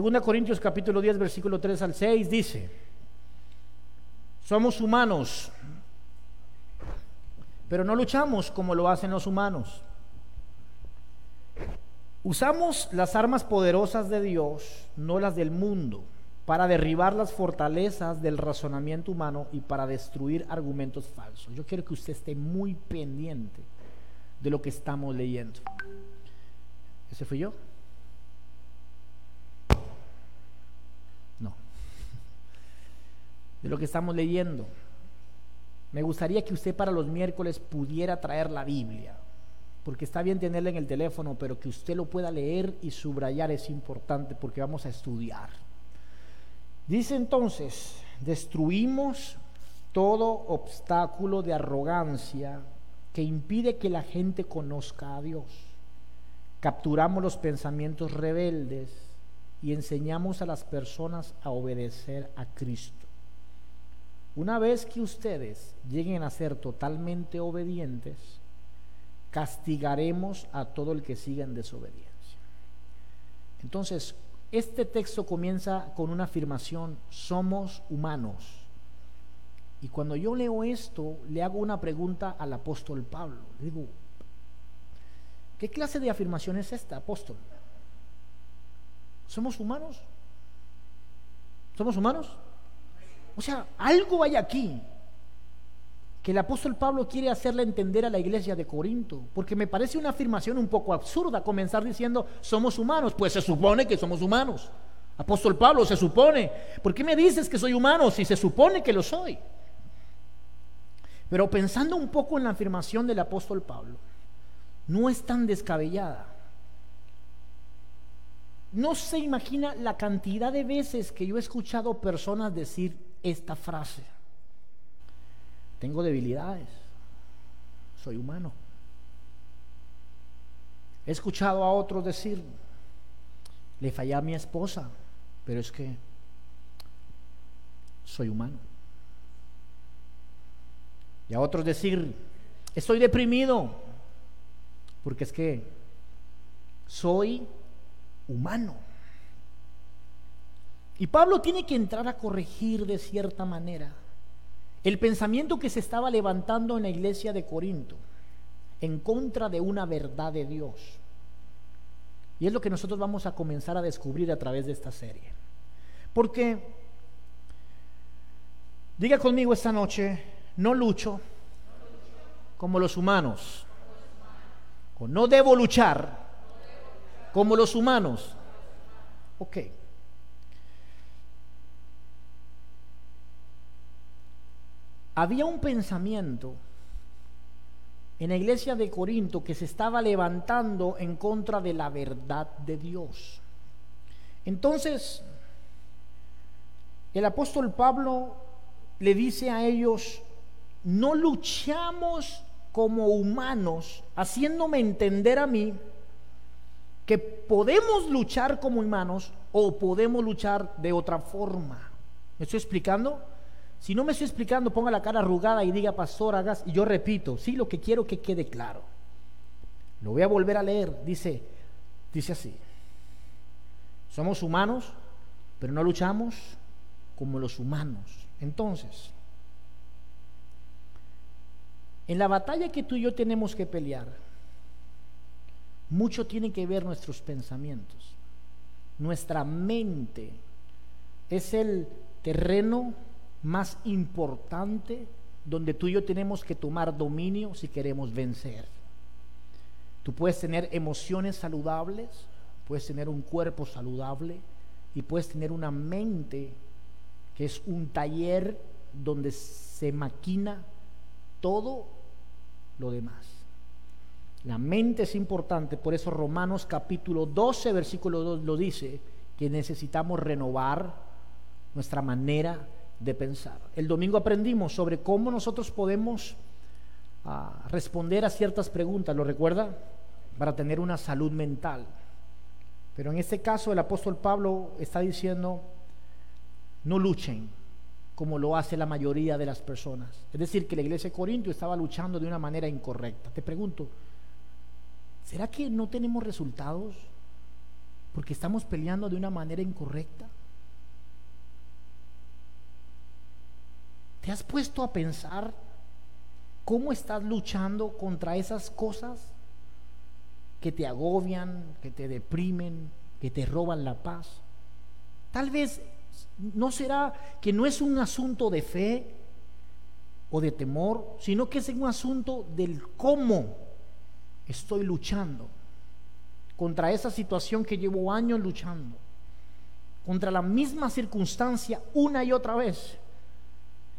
Segunda Corintios capítulo 10, versículo 3 al 6 dice, somos humanos, pero no luchamos como lo hacen los humanos. Usamos las armas poderosas de Dios, no las del mundo, para derribar las fortalezas del razonamiento humano y para destruir argumentos falsos. Yo quiero que usted esté muy pendiente de lo que estamos leyendo. ¿Ese fui yo? De lo que estamos leyendo. Me gustaría que usted para los miércoles pudiera traer la Biblia, porque está bien tenerla en el teléfono, pero que usted lo pueda leer y subrayar es importante porque vamos a estudiar. Dice entonces, destruimos todo obstáculo de arrogancia que impide que la gente conozca a Dios. Capturamos los pensamientos rebeldes y enseñamos a las personas a obedecer a Cristo. Una vez que ustedes lleguen a ser totalmente obedientes, castigaremos a todo el que siga en desobediencia. Entonces, este texto comienza con una afirmación, somos humanos. Y cuando yo leo esto, le hago una pregunta al apóstol Pablo. Le digo, ¿qué clase de afirmación es esta, apóstol? ¿Somos humanos? ¿Somos humanos? O sea, algo hay aquí que el apóstol Pablo quiere hacerle entender a la iglesia de Corinto, porque me parece una afirmación un poco absurda comenzar diciendo somos humanos, pues se supone que somos humanos. Apóstol Pablo, se supone, ¿por qué me dices que soy humano si se supone que lo soy? Pero pensando un poco en la afirmación del apóstol Pablo, no es tan descabellada. No se imagina la cantidad de veces que yo he escuchado personas decir, esta frase. Tengo debilidades, soy humano. He escuchado a otros decir, le fallé a mi esposa, pero es que soy humano. Y a otros decir, estoy deprimido, porque es que soy humano. Y Pablo tiene que entrar a corregir de cierta manera el pensamiento que se estaba levantando en la iglesia de Corinto en contra de una verdad de Dios. Y es lo que nosotros vamos a comenzar a descubrir a través de esta serie. Porque, diga conmigo esta noche, no lucho como los humanos. No debo luchar como los humanos. Ok. Había un pensamiento en la iglesia de Corinto que se estaba levantando en contra de la verdad de Dios. Entonces, el apóstol Pablo le dice a ellos, no luchamos como humanos, haciéndome entender a mí que podemos luchar como humanos o podemos luchar de otra forma. ¿Me estoy explicando? Si no me estoy explicando, ponga la cara arrugada y diga, pastor, hagas, y yo repito, sí, lo que quiero que quede claro. Lo voy a volver a leer, dice, dice así. Somos humanos, pero no luchamos como los humanos. Entonces, en la batalla que tú y yo tenemos que pelear, mucho tiene que ver nuestros pensamientos. Nuestra mente es el terreno más importante donde tú y yo tenemos que tomar dominio si queremos vencer. Tú puedes tener emociones saludables, puedes tener un cuerpo saludable y puedes tener una mente que es un taller donde se maquina todo lo demás. La mente es importante, por eso Romanos capítulo 12, versículo 2 lo dice, que necesitamos renovar nuestra manera de pensar. El domingo aprendimos sobre cómo nosotros podemos ah, responder a ciertas preguntas, ¿lo recuerda? Para tener una salud mental. Pero en este caso el apóstol Pablo está diciendo, no luchen como lo hace la mayoría de las personas. Es decir, que la iglesia de Corinto estaba luchando de una manera incorrecta. Te pregunto, ¿será que no tenemos resultados? porque estamos peleando de una manera incorrecta. ¿Te has puesto a pensar cómo estás luchando contra esas cosas que te agobian, que te deprimen, que te roban la paz? Tal vez no será que no es un asunto de fe o de temor, sino que es un asunto del cómo estoy luchando contra esa situación que llevo años luchando, contra la misma circunstancia una y otra vez.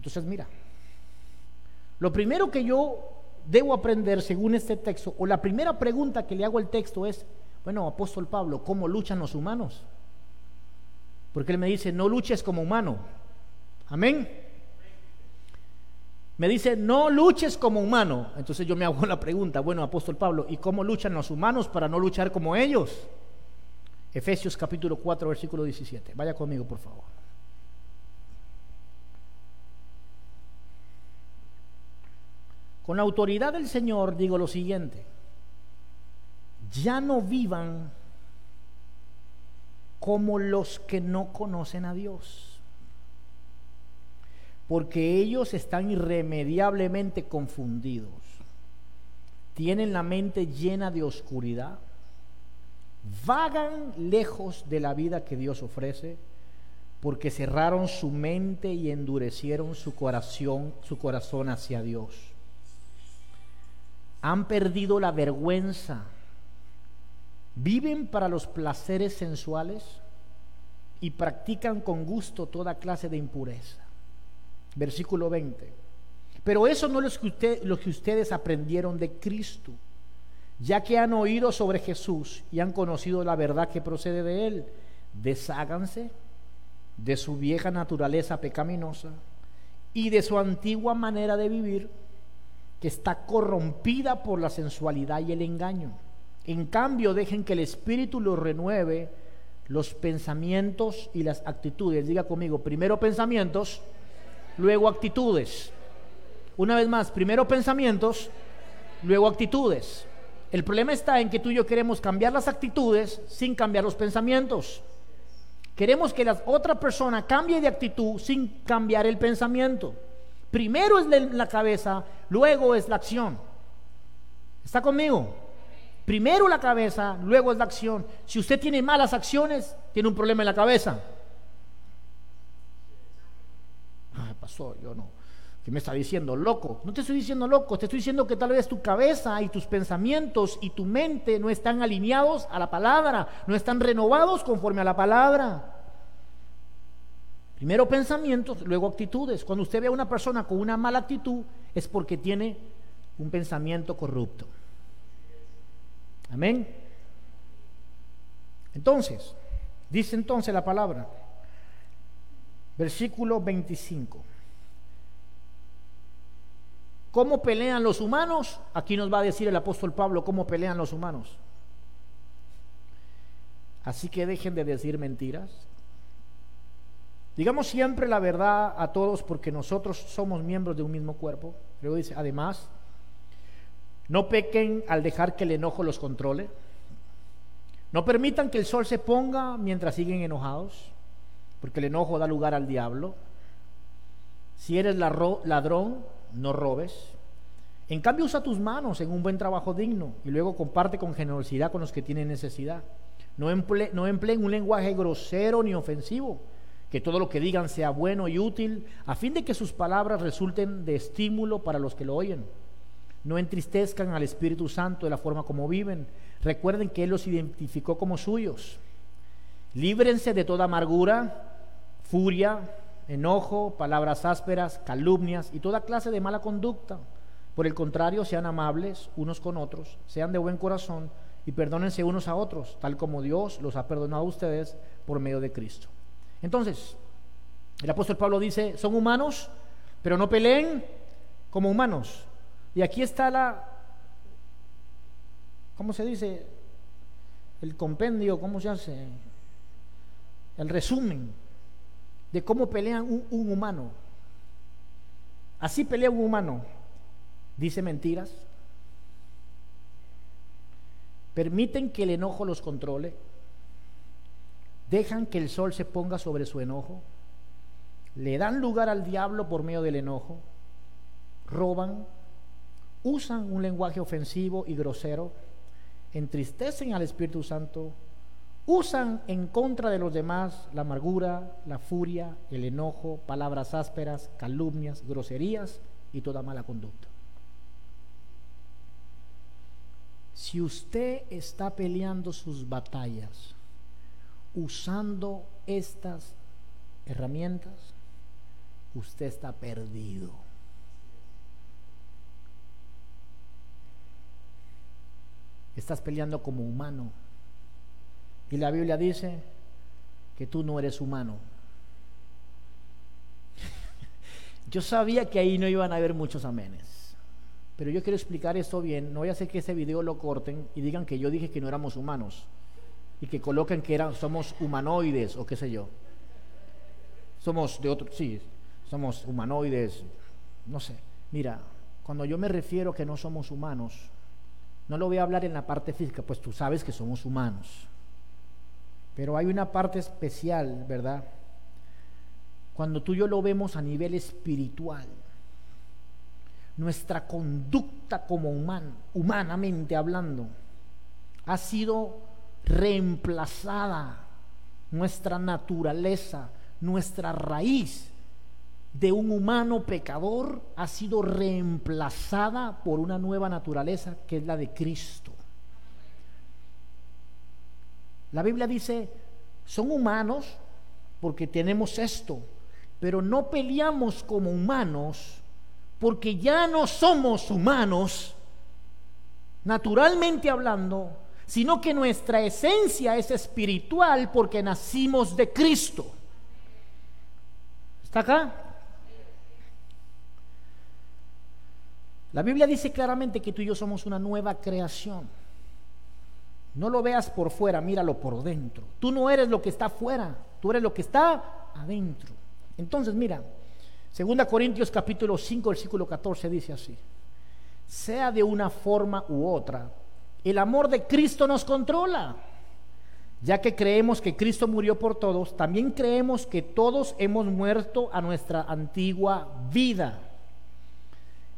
Entonces, mira, lo primero que yo debo aprender según este texto, o la primera pregunta que le hago al texto es, bueno, apóstol Pablo, ¿cómo luchan los humanos? Porque él me dice, no luches como humano. Amén. Me dice, no luches como humano. Entonces yo me hago la pregunta, bueno, apóstol Pablo, ¿y cómo luchan los humanos para no luchar como ellos? Efesios capítulo 4, versículo 17. Vaya conmigo, por favor. Con la autoridad del Señor digo lo siguiente, ya no vivan como los que no conocen a Dios, porque ellos están irremediablemente confundidos, tienen la mente llena de oscuridad, vagan lejos de la vida que Dios ofrece, porque cerraron su mente y endurecieron su corazón, su corazón hacia Dios. Han perdido la vergüenza viven para los placeres sensuales y practican con gusto toda clase de impureza. Versículo 20. Pero eso no es lo que, lo que ustedes aprendieron de Cristo, ya que han oído sobre Jesús y han conocido la verdad que procede de Él. Desháganse de su vieja naturaleza pecaminosa y de su antigua manera de vivir, que está corrompida por la sensualidad y el engaño en cambio, dejen que el Espíritu los renueve los pensamientos y las actitudes. Diga conmigo, primero pensamientos, luego actitudes. Una vez más, primero pensamientos, luego actitudes. El problema está en que tú y yo queremos cambiar las actitudes sin cambiar los pensamientos. Queremos que la otra persona cambie de actitud sin cambiar el pensamiento. Primero es la cabeza, luego es la acción. ¿Está conmigo? Primero la cabeza, luego es la acción. Si usted tiene malas acciones, tiene un problema en la cabeza. Ay, pasó, yo no. ¿Qué me está diciendo? Loco. No te estoy diciendo loco, te estoy diciendo que tal vez tu cabeza y tus pensamientos y tu mente no están alineados a la palabra, no están renovados conforme a la palabra. Primero pensamientos, luego actitudes. Cuando usted ve a una persona con una mala actitud, es porque tiene un pensamiento corrupto. Amén. Entonces, dice entonces la palabra, versículo 25. ¿Cómo pelean los humanos? Aquí nos va a decir el apóstol Pablo cómo pelean los humanos. Así que dejen de decir mentiras. Digamos siempre la verdad a todos porque nosotros somos miembros de un mismo cuerpo. Luego dice, además, no pequen al dejar que el enojo los controle. No permitan que el sol se ponga mientras siguen enojados, porque el enojo da lugar al diablo. Si eres ladrón, no robes. En cambio, usa tus manos en un buen trabajo digno y luego comparte con generosidad con los que tienen necesidad. No, no empleen un lenguaje grosero ni ofensivo, que todo lo que digan sea bueno y útil, a fin de que sus palabras resulten de estímulo para los que lo oyen. No entristezcan al Espíritu Santo de la forma como viven. Recuerden que Él los identificó como suyos. Líbrense de toda amargura, furia, enojo, palabras ásperas, calumnias y toda clase de mala conducta. Por el contrario, sean amables unos con otros, sean de buen corazón y perdónense unos a otros, tal como Dios los ha perdonado a ustedes por medio de Cristo. Entonces, el apóstol Pablo dice, son humanos, pero no peleen como humanos, y aquí está la, ¿cómo se dice? El compendio, ¿cómo se hace? El resumen de cómo pelean un, un humano. Así pelea un humano. Dice mentiras. Permiten que el enojo los controle. Dejan que el sol se ponga sobre su enojo, le dan lugar al diablo por medio del enojo, roban, usan un lenguaje ofensivo y grosero, entristecen al Espíritu Santo, usan en contra de los demás la amargura, la furia, el enojo, palabras ásperas, calumnias, groserías y toda mala conducta. Si usted está peleando sus batallas usando estas herramientas, usted está perdido. Estás peleando como humano. Y la Biblia dice que tú no eres humano. Yo sabía que ahí no iban a haber muchos amenes. Pero yo quiero explicar esto bien. No voy a hacer que ese video lo corten y digan que yo dije que no éramos humanos. Y que coloquen que eran, somos humanoides o qué sé yo. Somos de otro, sí, somos humanoides, no sé. Mira, cuando yo me refiero que no somos humanos, no lo voy a hablar en la parte física, pues tú sabes que somos humanos. Pero hay una parte especial, ¿verdad? Cuando tú y yo lo vemos a nivel espiritual, nuestra conducta como humano, humanamente hablando, ha sido reemplazada, nuestra naturaleza, nuestra raíz de un humano pecador ha sido reemplazada por una nueva naturaleza que es la de Cristo. La Biblia dice, son humanos porque tenemos esto, pero no peleamos como humanos porque ya no somos humanos, naturalmente hablando, sino que nuestra esencia es espiritual porque nacimos de Cristo. ¿Está acá? La Biblia dice claramente que tú y yo somos una nueva creación. No lo veas por fuera, míralo por dentro. Tú no eres lo que está afuera, tú eres lo que está adentro. Entonces, mira, 2 Corintios capítulo 5, versículo 14 dice así, sea de una forma u otra, el amor de Cristo nos controla. Ya que creemos que Cristo murió por todos, también creemos que todos hemos muerto a nuestra antigua vida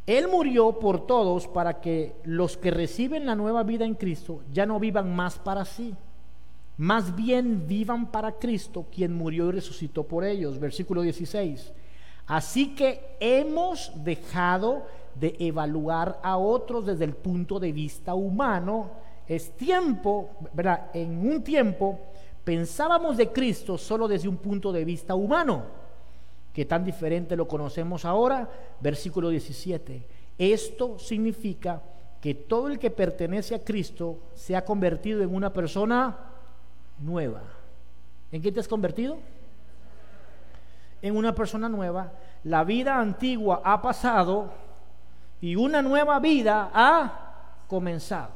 él murió por todos para que los que reciben la nueva vida en Cristo ya no vivan más para sí, más bien vivan para Cristo, quien murió y resucitó por ellos. Versículo 16. Así que hemos dejado de evaluar a otros desde el punto de vista humano. Es tiempo, ¿verdad? En un tiempo pensábamos de Cristo solo desde un punto de vista humano que tan diferente lo conocemos ahora, versículo 17. Esto significa que todo el que pertenece a Cristo se ha convertido en una persona nueva. ¿En qué te has convertido? En una persona nueva. La vida antigua ha pasado y una nueva vida ha comenzado.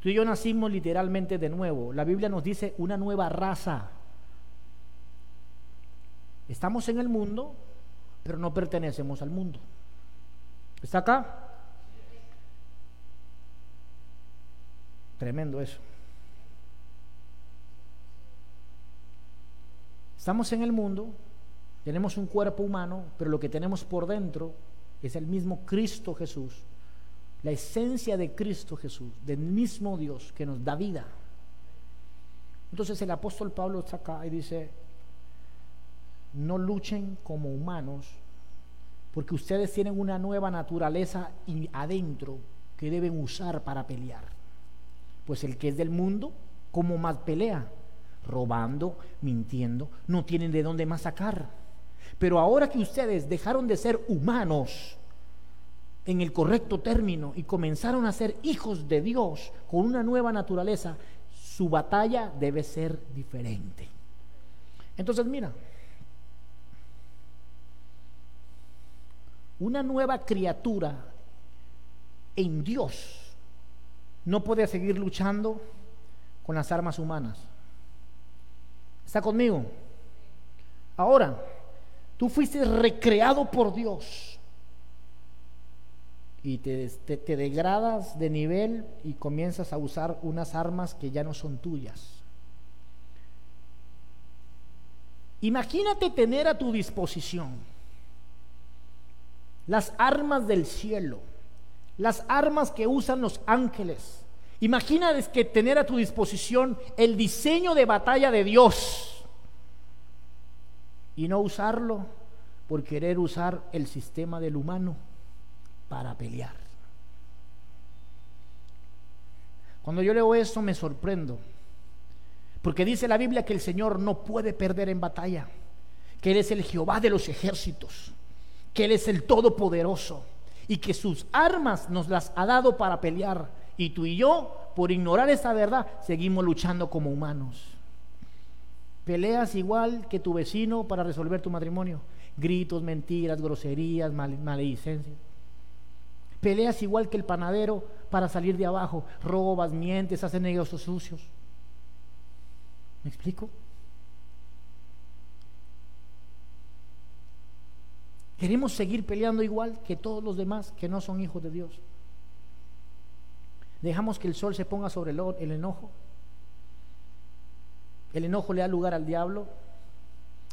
Tú y yo nacimos literalmente de nuevo. La Biblia nos dice una nueva raza. Estamos en el mundo, pero no pertenecemos al mundo. ¿Está acá? Tremendo eso. Estamos en el mundo, tenemos un cuerpo humano, pero lo que tenemos por dentro es el mismo Cristo Jesús, la esencia de Cristo Jesús, del mismo Dios que nos da vida. Entonces el apóstol Pablo está acá y dice, no luchen como humanos, porque ustedes tienen una nueva naturaleza adentro que deben usar para pelear. Pues el que es del mundo, ¿cómo más pelea? Robando, mintiendo, no tienen de dónde más sacar. Pero ahora que ustedes dejaron de ser humanos en el correcto término y comenzaron a ser hijos de Dios con una nueva naturaleza, su batalla debe ser diferente. Entonces, mira, una nueva criatura en Dios no puede seguir luchando con las armas humanas. ¿Está conmigo? Ahora, tú fuiste recreado por Dios y te, degradas de nivel y comienzas a usar unas armas que ya no son tuyas. Imagínate tener a tu disposición las armas del cielo, las armas que usan los ángeles. Imagínate que tener a tu disposición el diseño de batalla de Dios y no usarlo por querer usar el sistema del humano para pelear. Cuando yo leo esto me sorprendo, porque dice la Biblia que el Señor no puede perder en batalla, que Él es el Jehová de los ejércitos, que Él es el Todopoderoso y que sus armas nos las ha dado para pelear. Y tú y yo, por ignorar esa verdad, seguimos luchando como humanos. Peleas igual que tu vecino para resolver tu matrimonio. Gritos, mentiras, groserías, maledicencias. Peleas igual que el panadero para salir de abajo. Robas, mientes, hacen negocios sucios. ¿Me explico? Queremos seguir peleando igual que todos los demás que no son hijos de Dios. Dejamos que el sol se ponga sobre el, el enojo. El enojo le da lugar al diablo.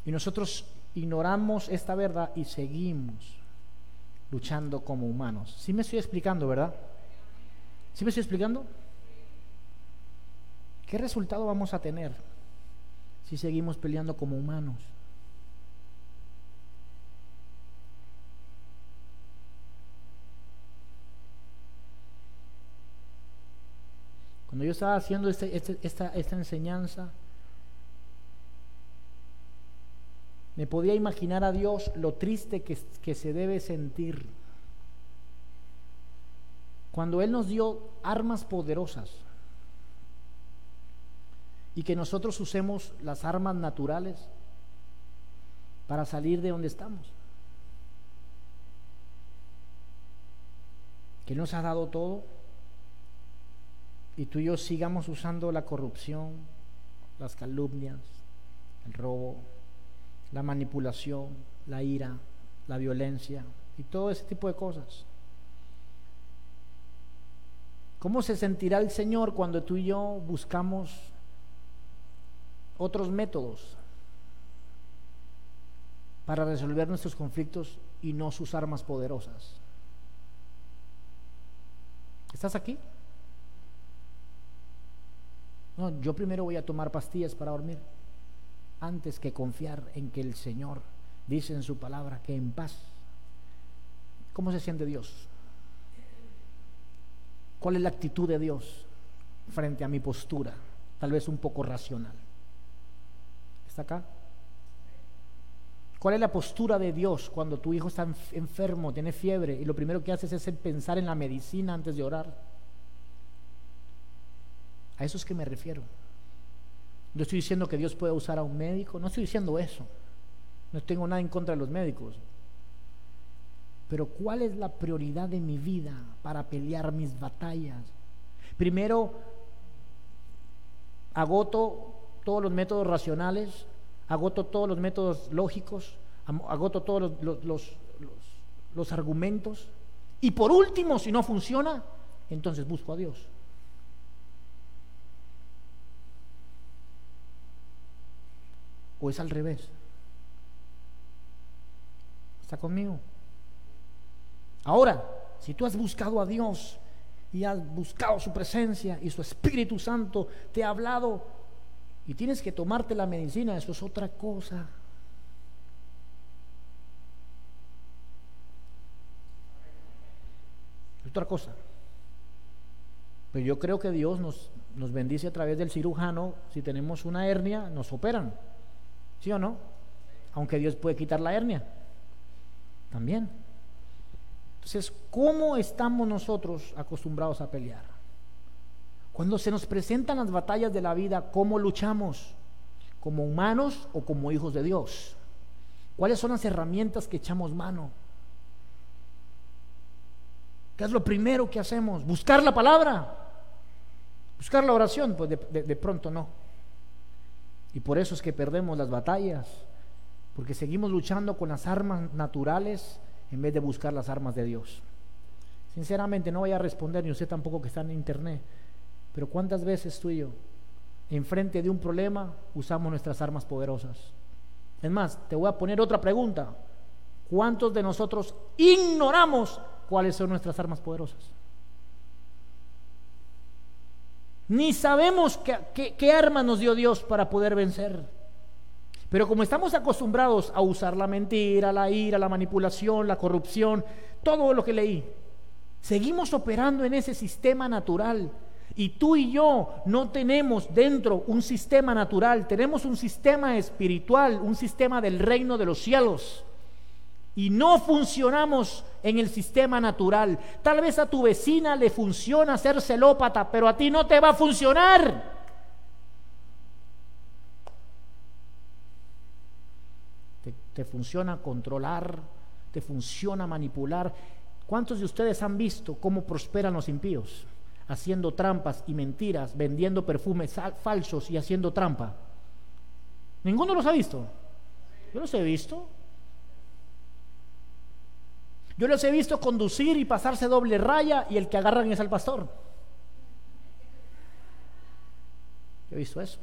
Y nosotros ignoramos esta verdad y seguimos luchando como humanos. ¿Sí me estoy explicando, verdad? ¿Sí me estoy explicando? ¿Qué resultado vamos a tener si seguimos peleando como humanos? Cuando yo estaba haciendo este, este, esta, esta enseñanza, me podía imaginar a Dios lo triste que, que se debe sentir cuando Él nos dio armas poderosas y que nosotros usemos las armas naturales para salir de donde estamos. Que nos ha dado todo y tú y yo sigamos usando la corrupción, las calumnias, el robo, la manipulación, la ira, la violencia y todo ese tipo de cosas. ¿Cómo se sentirá el Señor cuando tú y yo buscamos otros métodos para resolver nuestros conflictos y no sus armas poderosas? ¿Estás aquí? No, yo primero voy a tomar pastillas para dormir antes que confiar en que el Señor dice en su palabra que en paz. ¿Cómo se siente Dios? ¿Cuál es la actitud de Dios frente a mi postura? Tal vez un poco racional. ¿Está acá? ¿Cuál es la postura de Dios cuando tu hijo está enfermo, tiene fiebre y lo primero que haces es pensar en la medicina antes de orar? A eso es que me refiero. No estoy diciendo que Dios pueda usar a un médico, no estoy diciendo eso. No tengo nada en contra de los médicos. Pero ¿cuál es la prioridad de mi vida para pelear mis batallas? Primero, agoto todos los métodos racionales, agoto todos los métodos lógicos, agoto todos los, los, los argumentos. Y por último, si no funciona, entonces busco a Dios. ¿O es al revés? ¿Está conmigo? Ahora, si tú has buscado a Dios y has buscado su presencia y su Espíritu Santo te ha hablado y tienes que tomarte la medicina, eso es otra cosa. Es otra cosa. Pero yo creo que Dios nos, nos bendice a través del cirujano. Si tenemos una hernia, nos operan. ¿Sí o no? Aunque Dios puede quitar la hernia. También. Entonces, ¿cómo estamos nosotros acostumbrados a pelear? Cuando se nos presentan las batallas de la vida, ¿cómo luchamos? ¿Como humanos o como hijos de Dios? ¿Cuáles son las herramientas que echamos mano? ¿Qué es lo primero que hacemos? ¿Buscar la palabra? ¿Buscar la oración? Pues de, de pronto no. Y por eso es que perdemos las batallas, porque seguimos luchando con las armas naturales en vez de buscar las armas de Dios. Sinceramente, no voy a responder, ni usted tampoco que está en internet, pero ¿cuántas veces tú y yo, enfrente de un problema, usamos nuestras armas poderosas? Es más, te voy a poner otra pregunta. ¿Cuántos de nosotros ignoramos cuáles son nuestras armas poderosas? Ni sabemos qué, arma nos dio Dios para poder vencer. Pero como estamos acostumbrados a usar la mentira, la ira, la manipulación, la corrupción, todo lo que leí, seguimos operando en ese sistema natural. Y tú y yo no tenemos dentro un sistema natural, tenemos un sistema espiritual, un sistema del reino de los cielos. Y no funcionamos en el sistema natural. Tal vez a tu vecina le funciona ser celópata, pero a ti no te va a funcionar. te, funciona controlar, te funciona manipular. ¿Cuántos de ustedes han visto cómo prosperan los impíos? Haciendo trampas y mentiras, vendiendo perfumes falsos y haciendo trampa. ¿Ninguno los ha visto? Yo los he visto. Yo los he visto conducir y pasarse doble raya y el que agarran es al pastor. Yo he visto eso.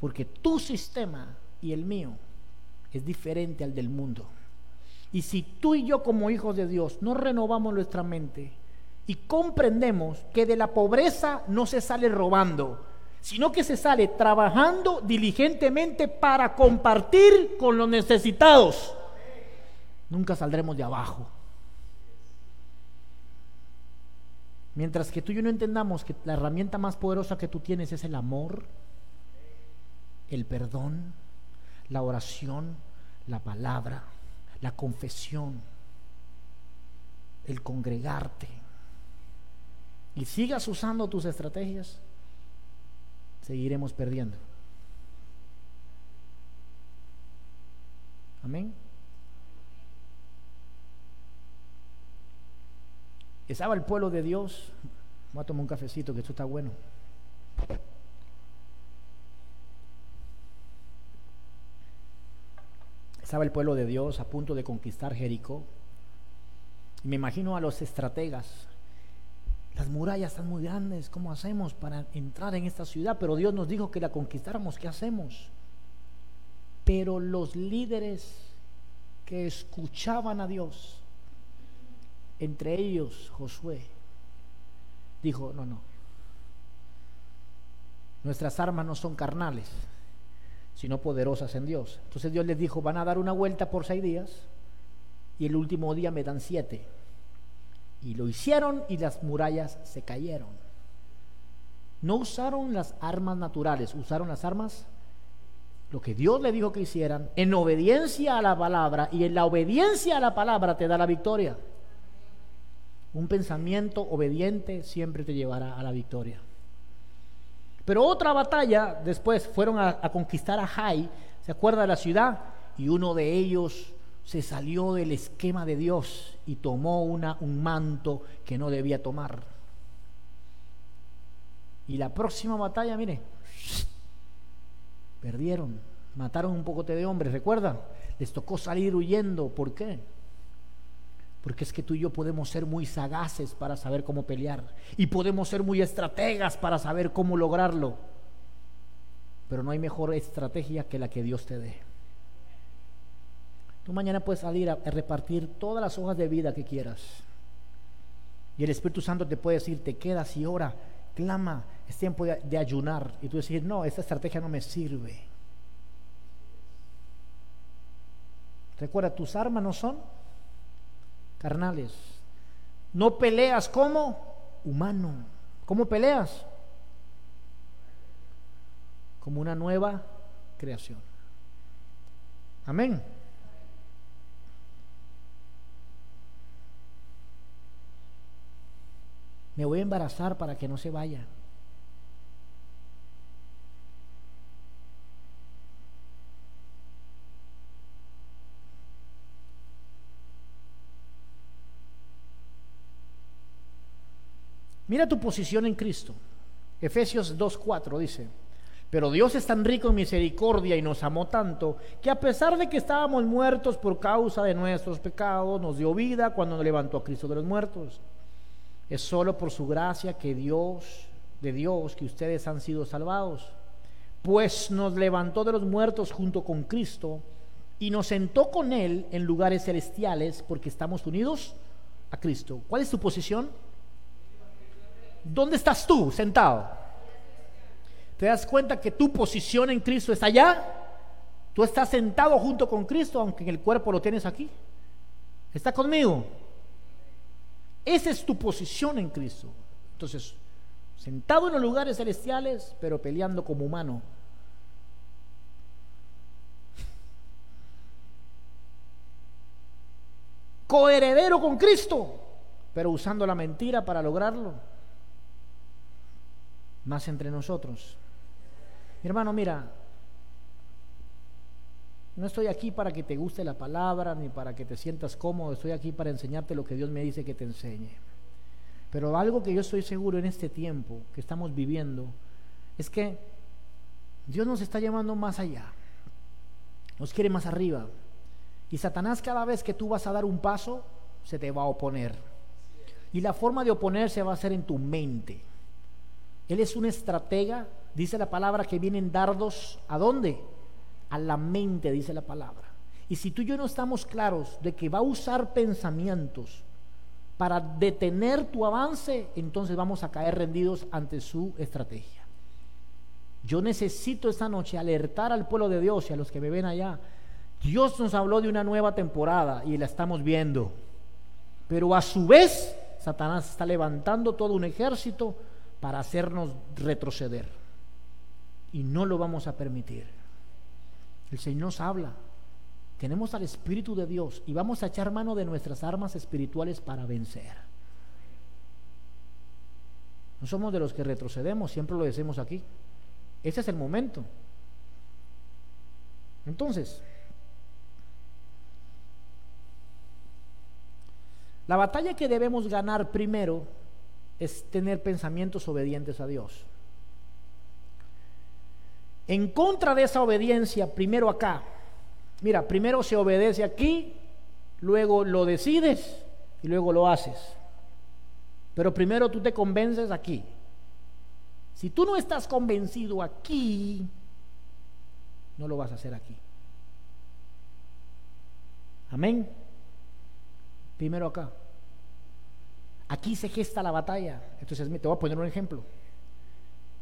Porque tu sistema y el mío es diferente al del mundo. Y si tú y yo como hijos de Dios no renovamos nuestra mente y comprendemos que de la pobreza no se sale robando, sino que se sale trabajando diligentemente para compartir con los necesitados, nunca saldremos de abajo. Mientras que tú y yo no entendamos que la herramienta más poderosa que tú tienes es el amor, el perdón, la oración, la palabra, la confesión, el congregarte, y sigas usando tus estrategias, seguiremos perdiendo. Amén. Estaba el pueblo de Dios. Voy a tomar un cafecito, que esto está bueno. Estaba el pueblo de Dios a punto de conquistar Jericó. Me imagino a los estrategas. Las murallas están muy grandes, ¿cómo hacemos para entrar en esta ciudad? Pero Dios nos dijo que la conquistáramos, ¿qué hacemos? Pero los líderes que escuchaban a Dios, entre ellos Josué, dijo, no, no, nuestras armas no son carnales, sino poderosas en Dios. Entonces Dios les dijo, van a dar una vuelta por seis días y el último día me dan siete. Y lo hicieron y las murallas se cayeron. No usaron las armas naturales, usaron las armas, lo que Dios le dijo que hicieran, en obediencia a la palabra, y en la obediencia a la palabra te da la victoria. Un pensamiento obediente siempre te llevará a la victoria. Pero otra batalla después fueron a, conquistar a Jai, ¿se acuerda de la ciudad? Y uno de ellos se salió del esquema de Dios y tomó una, un manto que no debía tomar. Y la próxima batalla, mire, perdieron, mataron un poco de hombres, ¿recuerda? Les tocó salir huyendo, ¿por qué? Porque es que tú y yo podemos ser muy sagaces para saber cómo pelear. Y podemos ser muy estrategas para saber cómo lograrlo. Pero no hay mejor estrategia que la que Dios te dé. Tú mañana puedes salir a, repartir todas las hojas de vida que quieras. Y el Espíritu Santo te puede decir, te quedas y ora, clama, es tiempo de, de ayunar. Y tú decir, no, esta estrategia no me sirve. Recuerda, tus armas no son carnales. No peleas como humano. ¿Cómo peleas? Como una nueva creación. Amén. Me voy a embarazar para que no se vaya. Mira tu posición en Cristo. Efesios 2.4 dice, pero Dios es tan rico en misericordia y nos amó tanto que a pesar de que estábamos muertos por causa de nuestros pecados, nos dio vida cuando nos levantó a Cristo de los muertos. Es solo por su gracia que Dios, de Dios, que ustedes han sido salvados, pues nos levantó de los muertos junto con Cristo y nos sentó con Él en lugares celestiales porque estamos unidos a Cristo. ¿Cuál es tu posición? ¿Dónde estás tú sentado? ¿Te das cuenta que tu posición en Cristo está allá? Tú estás sentado junto con Cristo, aunque en el cuerpo lo tienes aquí. ¿Está conmigo? Esa es tu posición en Cristo. Entonces, sentado en los lugares celestiales, pero peleando como humano. Coheredero con Cristo, pero usando la mentira para lograrlo. Más entre nosotros. Mi hermano, mira, no estoy aquí para que te guste la palabra ni para que te sientas cómodo, estoy aquí para enseñarte lo que Dios me dice que te enseñe. Pero algo que yo estoy seguro en este tiempo que estamos viviendo es que Dios nos está llevando más allá, nos quiere más arriba. Y Satanás cada vez que tú vas a dar un paso, se te va a oponer. Y la forma de oponerse va a ser en tu mente. Él es un estratega, dice la palabra que vienen dardos, ¿a dónde? A la mente, dice la palabra. Y si tú y yo no estamos claros de que va a usar pensamientos para detener tu avance, entonces vamos a caer rendidos ante su estrategia. Yo necesito esta noche alertar al pueblo de Dios y a los que me ven allá. Dios nos habló de una nueva temporada y la estamos viendo. Pero a su vez, Satanás está levantando todo un ejército para hacernos retroceder. Y no lo vamos a permitir. El Señor nos habla tenemos al Espíritu de Dios y vamos a echar mano de nuestras armas espirituales para vencer. No somos de los que retrocedemos, siempre lo decimos aquí. Ese es el momento. Entonces, la batalla que debemos ganar primero es tener pensamientos obedientes a Dios. En contra de esa obediencia, primero acá, Mira, primero se obedece aquí, luego lo decides y luego lo haces. Pero primero tú te convences aquí. Si tú no estás convencido aquí, no lo vas a hacer aquí. Amén. Primero acá. Aquí se gesta la batalla. Entonces te voy a poner un ejemplo.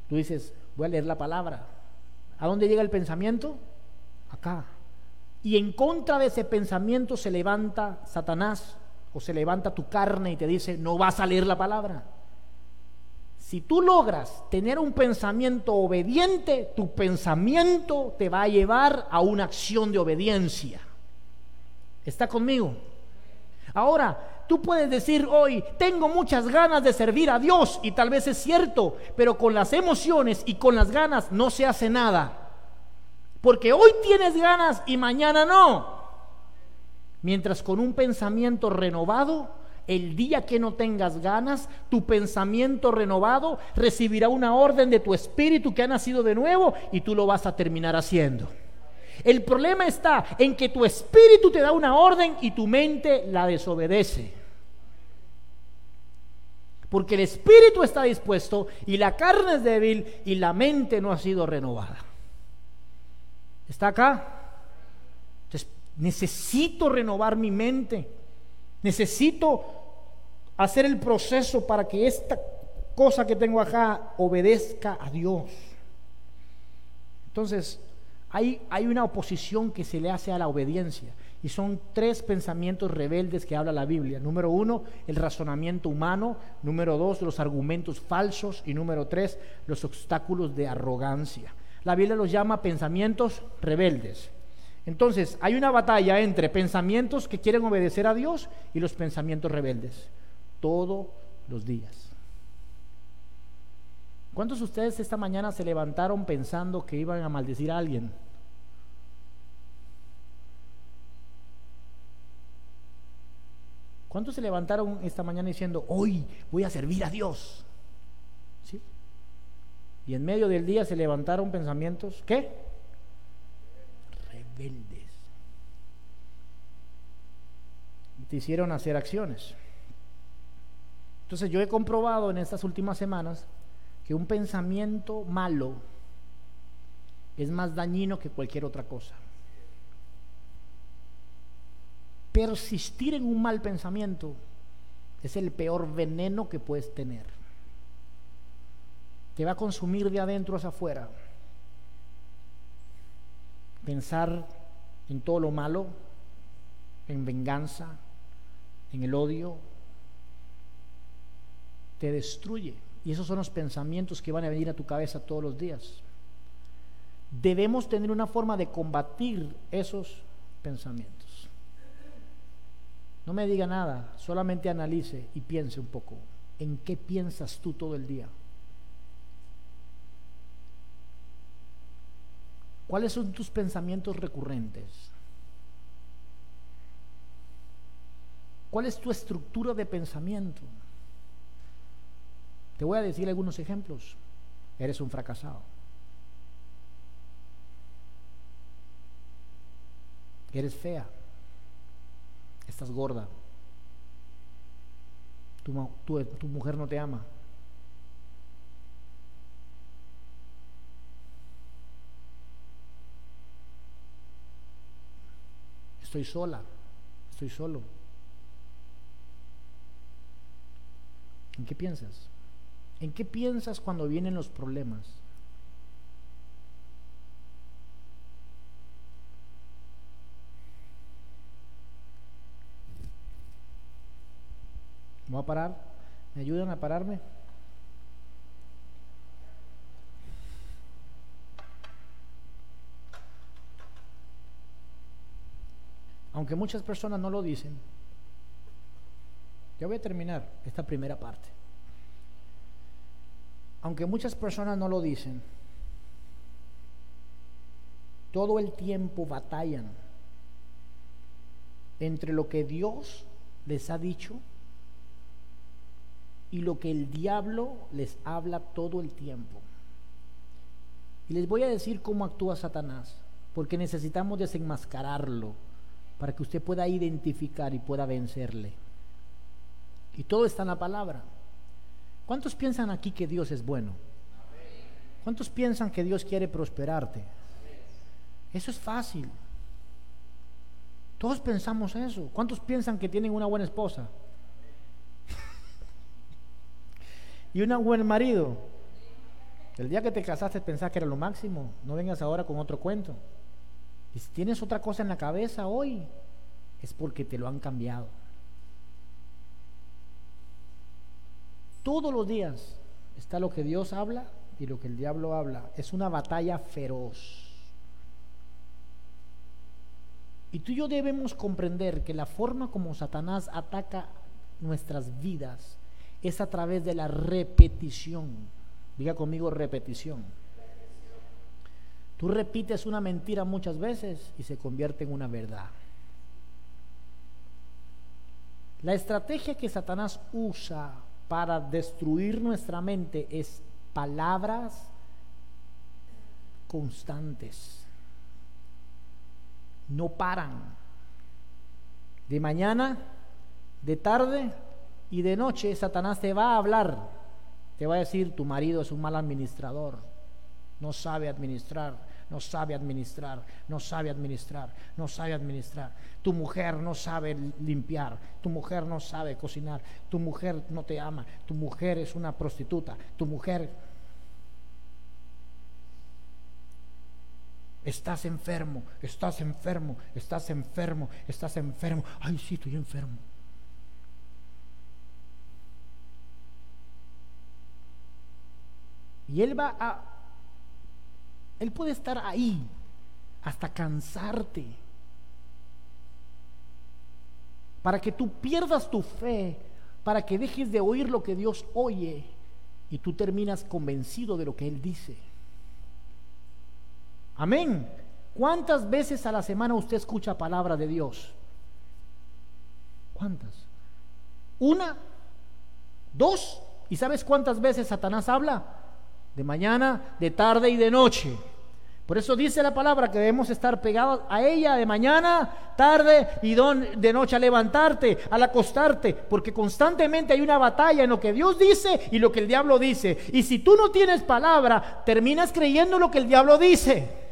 Tú dices, voy a leer la palabra. ¿A dónde llega el pensamiento? Acá. Y en contra de ese pensamiento se levanta Satanás o se levanta tu carne y te dice, no vas a leer la palabra. Si tú logras tener un pensamiento obediente, tu pensamiento te va a llevar a una acción de obediencia. ¿Está conmigo? Ahora, tú puedes decir hoy, tengo muchas ganas de servir a Dios y tal vez es cierto, pero con las emociones y con las ganas no se hace nada. Porque hoy tienes ganas y mañana no. Mientras con un pensamiento renovado, el día que no tengas ganas, tu pensamiento renovado recibirá una orden de tu espíritu que ha nacido de nuevo y tú lo vas a terminar haciendo. El problema está en que tu espíritu te da una orden y tu mente la desobedece. Porque el espíritu está dispuesto y la carne es débil y la mente no ha sido renovada. ¿Está acá? Entonces, necesito renovar mi mente. Necesito hacer el proceso para que esta cosa que tengo acá obedezca a Dios. Entonces, hay, una oposición que se le hace a la obediencia. Y son tres pensamientos rebeldes que habla la Biblia. Número uno, el razonamiento humano. Número dos, los argumentos falsos. Y número tres, los obstáculos de arrogancia. La Biblia los llama pensamientos rebeldes. Entonces, hay una batalla entre pensamientos que quieren obedecer a Dios y los pensamientos rebeldes. Todos los días. ¿Cuántos de ustedes esta mañana se levantaron pensando que iban a maldecir a alguien? ¿Cuántos se levantaron esta mañana diciendo, hoy voy a servir a Dios? Y en medio del día se levantaron pensamientos, ¿qué? Rebeldes. Te hicieron hacer acciones. Entonces yo he comprobado en estas últimas semanas que un pensamiento malo es más dañino que cualquier otra cosa. Persistir en un mal pensamiento es el peor veneno que puedes tener. Te va a consumir de adentro hacia afuera. Pensar en todo lo malo, en venganza, en el odio, te destruye. Y esos son los pensamientos que van a venir a tu cabeza todos los días. Debemos tener una forma de combatir esos pensamientos. No me diga nada, solamente analice y piense un poco. ¿En qué piensas tú todo el día? ¿Cuáles son tus pensamientos recurrentes? ¿Cuál es tu estructura de pensamiento? Te voy a decir algunos ejemplos. Eres un fracasado. Eres fea. Estás gorda. Tu, mujer no te ama. Estoy sola. Estoy solo. ¿En qué piensas? ¿En qué piensas cuando vienen los problemas? ¿Voy a parar? ¿Me ayudan a pararme? Aunque muchas personas no lo dicen, ya voy a terminar esta primera parte aunque muchas personas no lo dicen, todo el tiempo batallan entre lo que Dios les ha dicho y lo que el diablo les habla todo el tiempo. Y les voy a decir cómo actúa Satanás, porque necesitamos desenmascararlo para que usted pueda identificar y pueda vencerle. Y todo está en la palabra. ¿Cuántos piensan aquí que Dios es bueno? ¿Cuántos piensan que Dios quiere prosperarte? Eso es fácil. Todos pensamos eso. ¿Cuántos piensan que tienen una buena esposa? Y un buen marido. El día que te casaste pensás que era lo máximo. No vengas ahora con otro cuento. Y si tienes otra cosa en la cabeza hoy, es porque te lo han cambiado. Todos los días está lo que Dios habla y lo que el diablo habla. Es una batalla feroz. Y tú y yo debemos comprender que la forma como Satanás ataca nuestras vidas es a través de la repetición. Diga conmigo repetición. Tú repites una mentira muchas veces y se convierte en una verdad. La estrategia que Satanás usa para destruir nuestra mente es palabras constantes. No paran. De mañana, de tarde y de noche Satanás te va a hablar. Te va a decir, tu marido es un mal administrador, no sabe administrar no sabe administrar, no sabe administrar, no sabe administrar. Tu mujer no sabe limpiar, tu mujer no sabe cocinar, tu mujer no te ama, tu mujer es una prostituta, tu mujer... Estás enfermo, estás enfermo, estás enfermo, estás enfermo. Ay, sí, estoy enfermo. Y él va a él puede estar ahí hasta cansarte. Para que tú pierdas tu fe, para que dejes de oír lo que Dios oye y tú terminas convencido de lo que Él dice. Amén. ¿Cuántas veces a la semana usted escucha palabra de Dios? ¿Cuántas? ¿Una? ¿Dos? ¿Y sabes cuántas veces Satanás habla? De mañana, de tarde y de noche. Por eso dice la palabra que debemos estar pegados a ella de mañana, tarde y de noche a levantarte, al acostarte, porque constantemente hay una batalla en lo que Dios dice y lo que el diablo dice. Y si tú no tienes palabra, terminas creyendo lo que el diablo dice.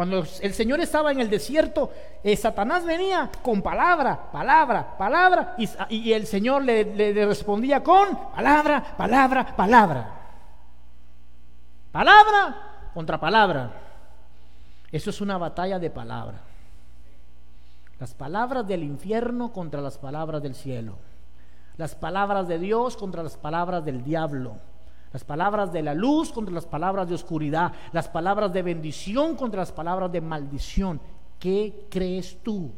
Cuando el Señor estaba en el desierto, eh, Satanás venía con palabra, palabra, palabra, y, el Señor le, le respondía con palabra, palabra, palabra. Palabra contra palabra. Eso es una batalla de palabra. Las palabras del infierno contra las palabras del cielo. Las palabras de Dios contra las palabras del diablo. Las palabras de la luz contra las palabras de oscuridad. Las palabras de bendición contra las palabras de maldición. ¿Qué crees tú?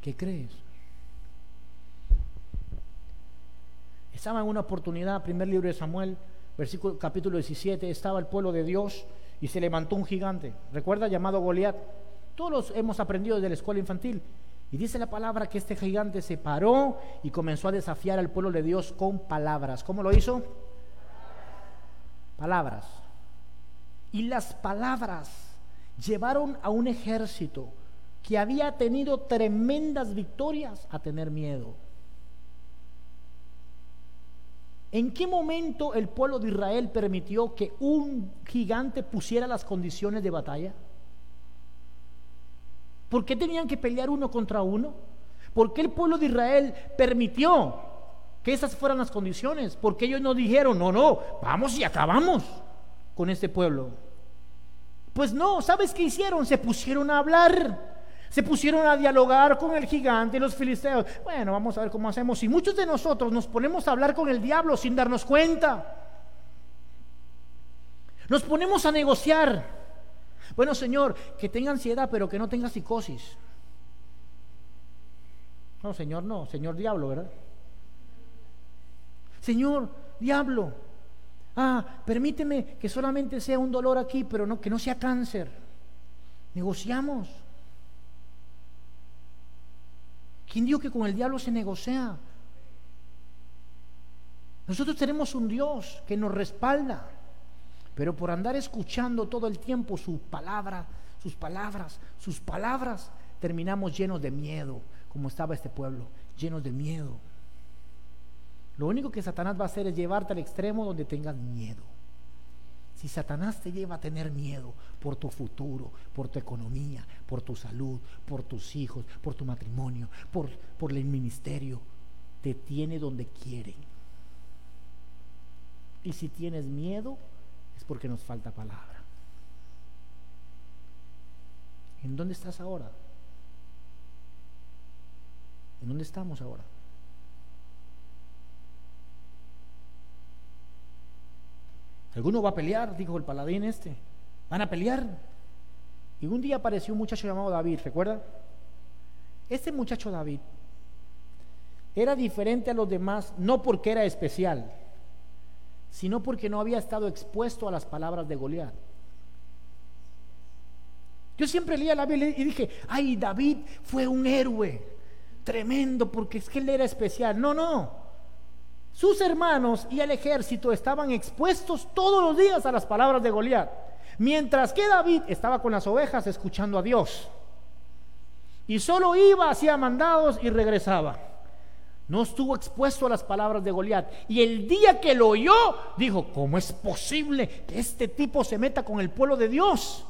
¿Qué crees? Estaba en una oportunidad, primer libro de Samuel, versículo capítulo 17, estaba el pueblo de Dios y se levantó un gigante. ¿Recuerda? Llamado Goliat. Todos hemos aprendido desde la escuela infantil. Y dice la palabra que este gigante se paró y comenzó a desafiar al pueblo de Dios con palabras. ¿Cómo lo hizo? Palabras. Y las palabras llevaron a un ejército que había tenido tremendas victorias a tener miedo. ¿En qué momento el pueblo de Israel permitió que un gigante pusiera las condiciones de batalla? ¿Por qué tenían que pelear uno contra uno? ¿Por qué el pueblo de Israel permitió que esas fueran las condiciones? ¿Por qué ellos no dijeron, no, no, vamos y acabamos con este pueblo? Pues no, ¿sabes qué hicieron? Se pusieron a hablar. Se pusieron a dialogar con el gigante los filisteos. Bueno, vamos a ver cómo hacemos. Y muchos de nosotros nos ponemos a hablar con el diablo sin darnos cuenta. Nos ponemos a negociar. Bueno, Señor, que tenga ansiedad, pero que no tenga psicosis. No, Señor, no, Señor diablo, ¿verdad? Señor, diablo, ah, permíteme que solamente sea un dolor aquí, pero no, que no sea cáncer. Negociamos. ¿Quién dijo que con el diablo se negocia? Nosotros tenemos un Dios que nos respalda. Pero por andar escuchando todo el tiempo su palabra, sus palabras, sus palabras, terminamos llenos de miedo, como estaba este pueblo, llenos de miedo. Lo único que Satanás va a hacer es llevarte al extremo donde tengas miedo. Si Satanás te lleva a tener miedo por tu futuro, por tu economía, por tu salud, por tus hijos, por tu matrimonio, por, por el ministerio, te tiene donde quiere. Y si tienes miedo, porque nos falta palabra. ¿En dónde estás ahora? ¿En dónde estamos ahora? Alguno va a pelear, dijo el paladín este. Van a pelear. Y un día apareció un muchacho llamado David, ¿recuerda? Este muchacho David era diferente a los demás, no porque era especial, sino porque no había estado expuesto a las palabras de Goliat. Yo siempre leía la Biblia y dije, ay, David fue un héroe tremendo porque es que él era especial. No, no. Sus hermanos y el ejército estaban expuestos todos los días a las palabras de Goliat, mientras que David estaba con las ovejas escuchando a Dios. Y solo iba, hacía mandados y regresaba. No estuvo expuesto a las palabras de Goliat. Y el día que lo oyó, dijo, ¿cómo es posible que este tipo se meta con el pueblo de Dios?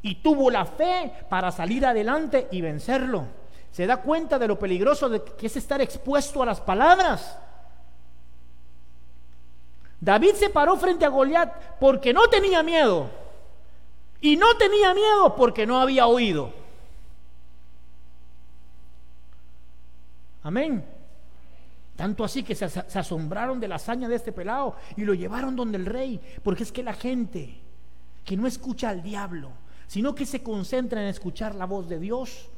Y tuvo la fe para salir adelante y vencerlo. Se da cuenta de lo peligroso de que es estar expuesto a las palabras. David se paró frente a Goliat porque no tenía miedo. Y no tenía miedo porque no había oído. Amén. Tanto así que se, asombraron de la hazaña de este pelado y lo llevaron donde el rey. Porque es que la gente que no escucha al diablo, sino que se concentra en escuchar la voz de Dios,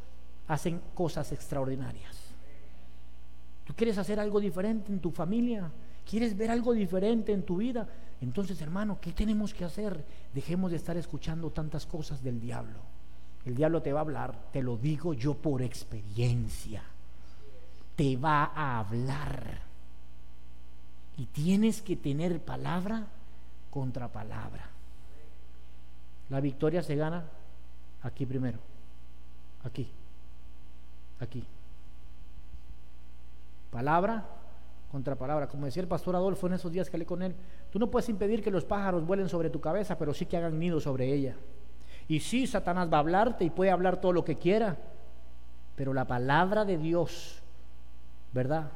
hacen cosas extraordinarias. ¿Tú quieres hacer algo diferente en tu familia? ¿Quieres ver algo diferente en tu vida? Entonces, hermano, ¿qué tenemos que hacer? Dejemos de estar escuchando tantas cosas del diablo. El diablo te va a hablar, te lo digo yo por experiencia te va a hablar. Y tienes que tener palabra contra palabra. La victoria se gana aquí primero. Aquí. Aquí. Palabra contra palabra. Como decía el pastor Adolfo en esos días que hablé con él, tú no puedes impedir que los pájaros vuelen sobre tu cabeza, pero sí que hagan nido sobre ella. Y sí, Satanás va a hablarte y puede hablar todo lo que quiera, pero la palabra de Dios, ¿verdad?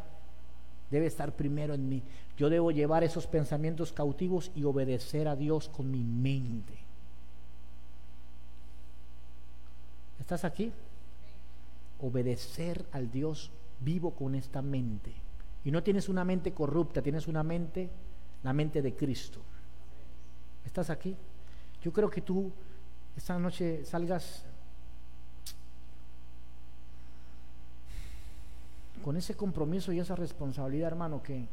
Debe estar primero en mí. Yo debo llevar esos pensamientos cautivos y obedecer a Dios con mi mente. ¿Estás aquí? Obedecer al Dios vivo con esta mente. Y no tienes una mente corrupta, tienes una mente, la mente de Cristo. ¿Estás aquí? Yo creo que tú esta noche salgas con ese compromiso y esa responsabilidad, hermano, que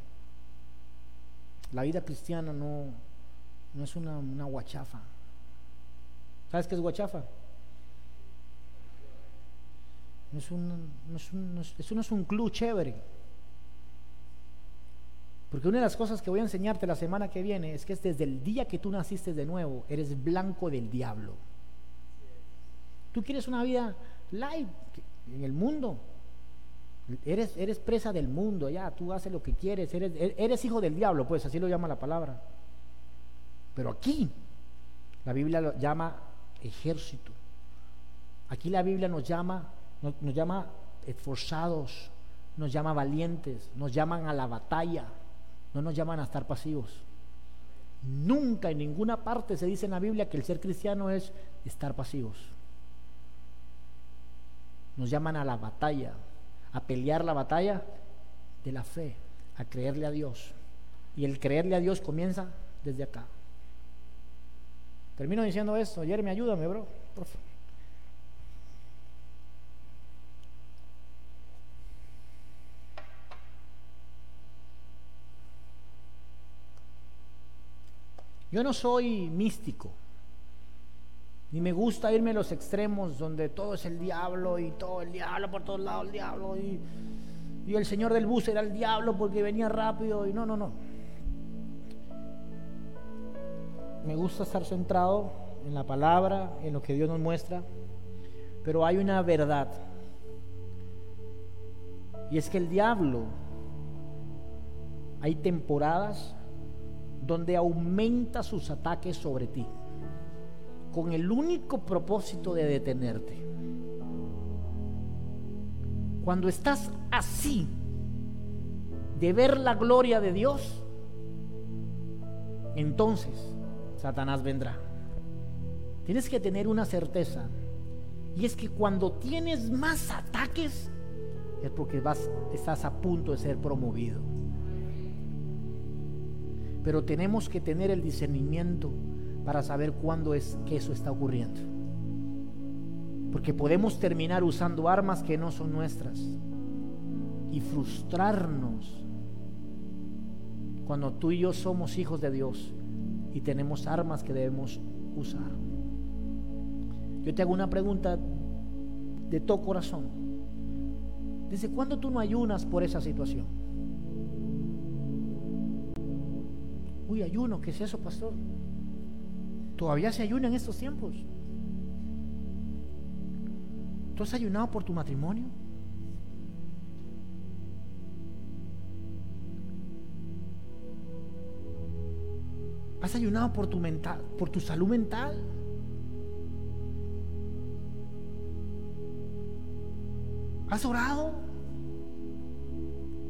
la vida cristiana no, no es una, guachafa. ¿Sabes qué es guachafa? No es un, es un, eso no es un club chévere. Porque una de las cosas que voy a enseñarte la semana que viene es que es desde el día que tú naciste de nuevo, eres blanco del diablo. Tú quieres una vida light en el mundo. Eres, eres presa del mundo, ya, tú haces lo que quieres, eres, eres hijo del diablo, pues así lo llama la palabra. Pero aquí, la Biblia lo llama ejército. Aquí la Biblia nos llama, nos, nos llama esforzados, nos llama valientes, nos llaman a la batalla, no nos llaman a estar pasivos. Nunca en ninguna parte se dice en la Biblia que el ser cristiano es estar pasivos. Nos llaman a la batalla, a pelear la batalla de la fe, a creerle a Dios. Y el creerle a Dios comienza desde acá. Termino diciendo esto. Jeremy, ayúdame, bro. Favor. Yo no soy místico, ni me gusta irme a los extremos donde todo es el diablo y todo el diablo por todos lados, el diablo y, y el señor del bus era el diablo porque venía rápido y no, no, no. Me gusta estar centrado en la palabra, en lo que Dios nos muestra, pero hay una verdad. Y es que el diablo, hay temporadas donde aumenta sus ataques sobre ti, con el único propósito de detenerte. Cuando estás así, de ver la gloria de Dios, entonces Satanás vendrá. Tienes que tener una certeza, y es que cuando tienes más ataques, es porque vas, estás a punto de ser promovido pero tenemos que tener el discernimiento para saber cuándo es que eso está ocurriendo. Porque podemos terminar usando armas que no son nuestras y frustrarnos cuando tú y yo somos hijos de Dios y tenemos armas que debemos usar. Yo te hago una pregunta de todo corazón. ¿Desde cuándo tú no ayunas por esa situación? Uy, ayuno, ¿qué es eso, pastor? Todavía se ayuna en estos tiempos. ¿Tú has ayunado por tu matrimonio? ¿Has ayunado por tu mental, por tu salud mental? ¿Has orado?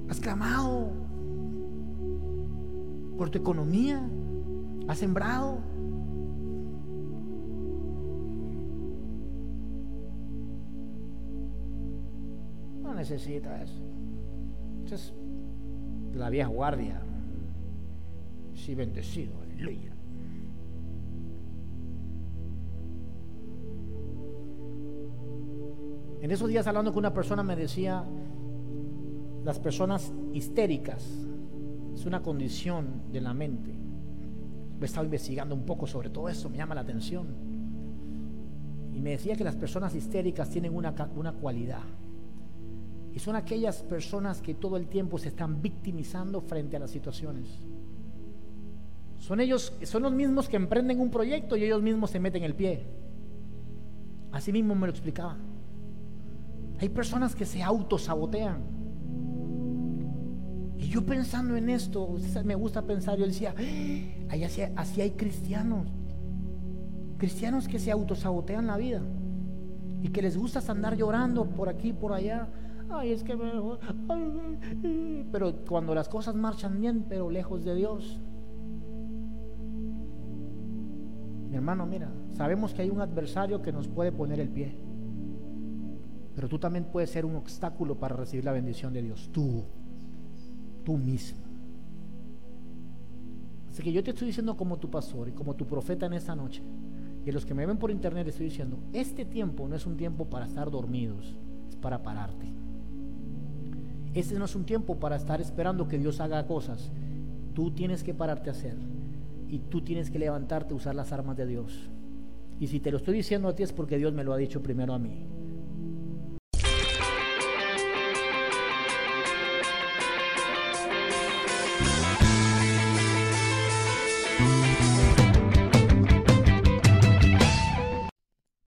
¿Has clamado por tu economía, has sembrado. Necesitas. Eso es la vieja guardia. Sí, bendecido, aleluya. En esos días hablando con una persona me decía, las personas histéricas, es una condición de la mente. He estado investigando un poco sobre todo eso, me llama la atención. Y me decía que las personas histéricas tienen una, una cualidad. Son aquellas personas que todo el tiempo se están victimizando frente a las situaciones. Son ellos, son los mismos que emprenden un proyecto y ellos mismos se meten el pie. Así mismo me lo explicaba. Hay personas que se autosabotean Y yo pensando en esto, me gusta pensar, yo decía, ahí así, así hay cristianos, cristianos que se autosabotean la vida y que les gusta andar llorando por aquí, por allá. Ay, es que pero cuando las cosas marchan bien, pero lejos de Dios. Mi hermano, mira, sabemos que hay un adversario que nos puede poner el pie. Pero tú también puedes ser un obstáculo para recibir la bendición de Dios. Tú, tú mismo. Así que yo te estoy diciendo como tu pastor y como tu profeta en esta noche. Y a los que me ven por internet estoy diciendo, este tiempo no es un tiempo para estar dormidos, es para pararte. Este no es un tiempo para estar esperando que Dios haga cosas. Tú tienes que pararte a hacer y tú tienes que levantarte usar las armas de Dios. Y si te lo estoy diciendo a ti es porque Dios me lo ha dicho primero a mí.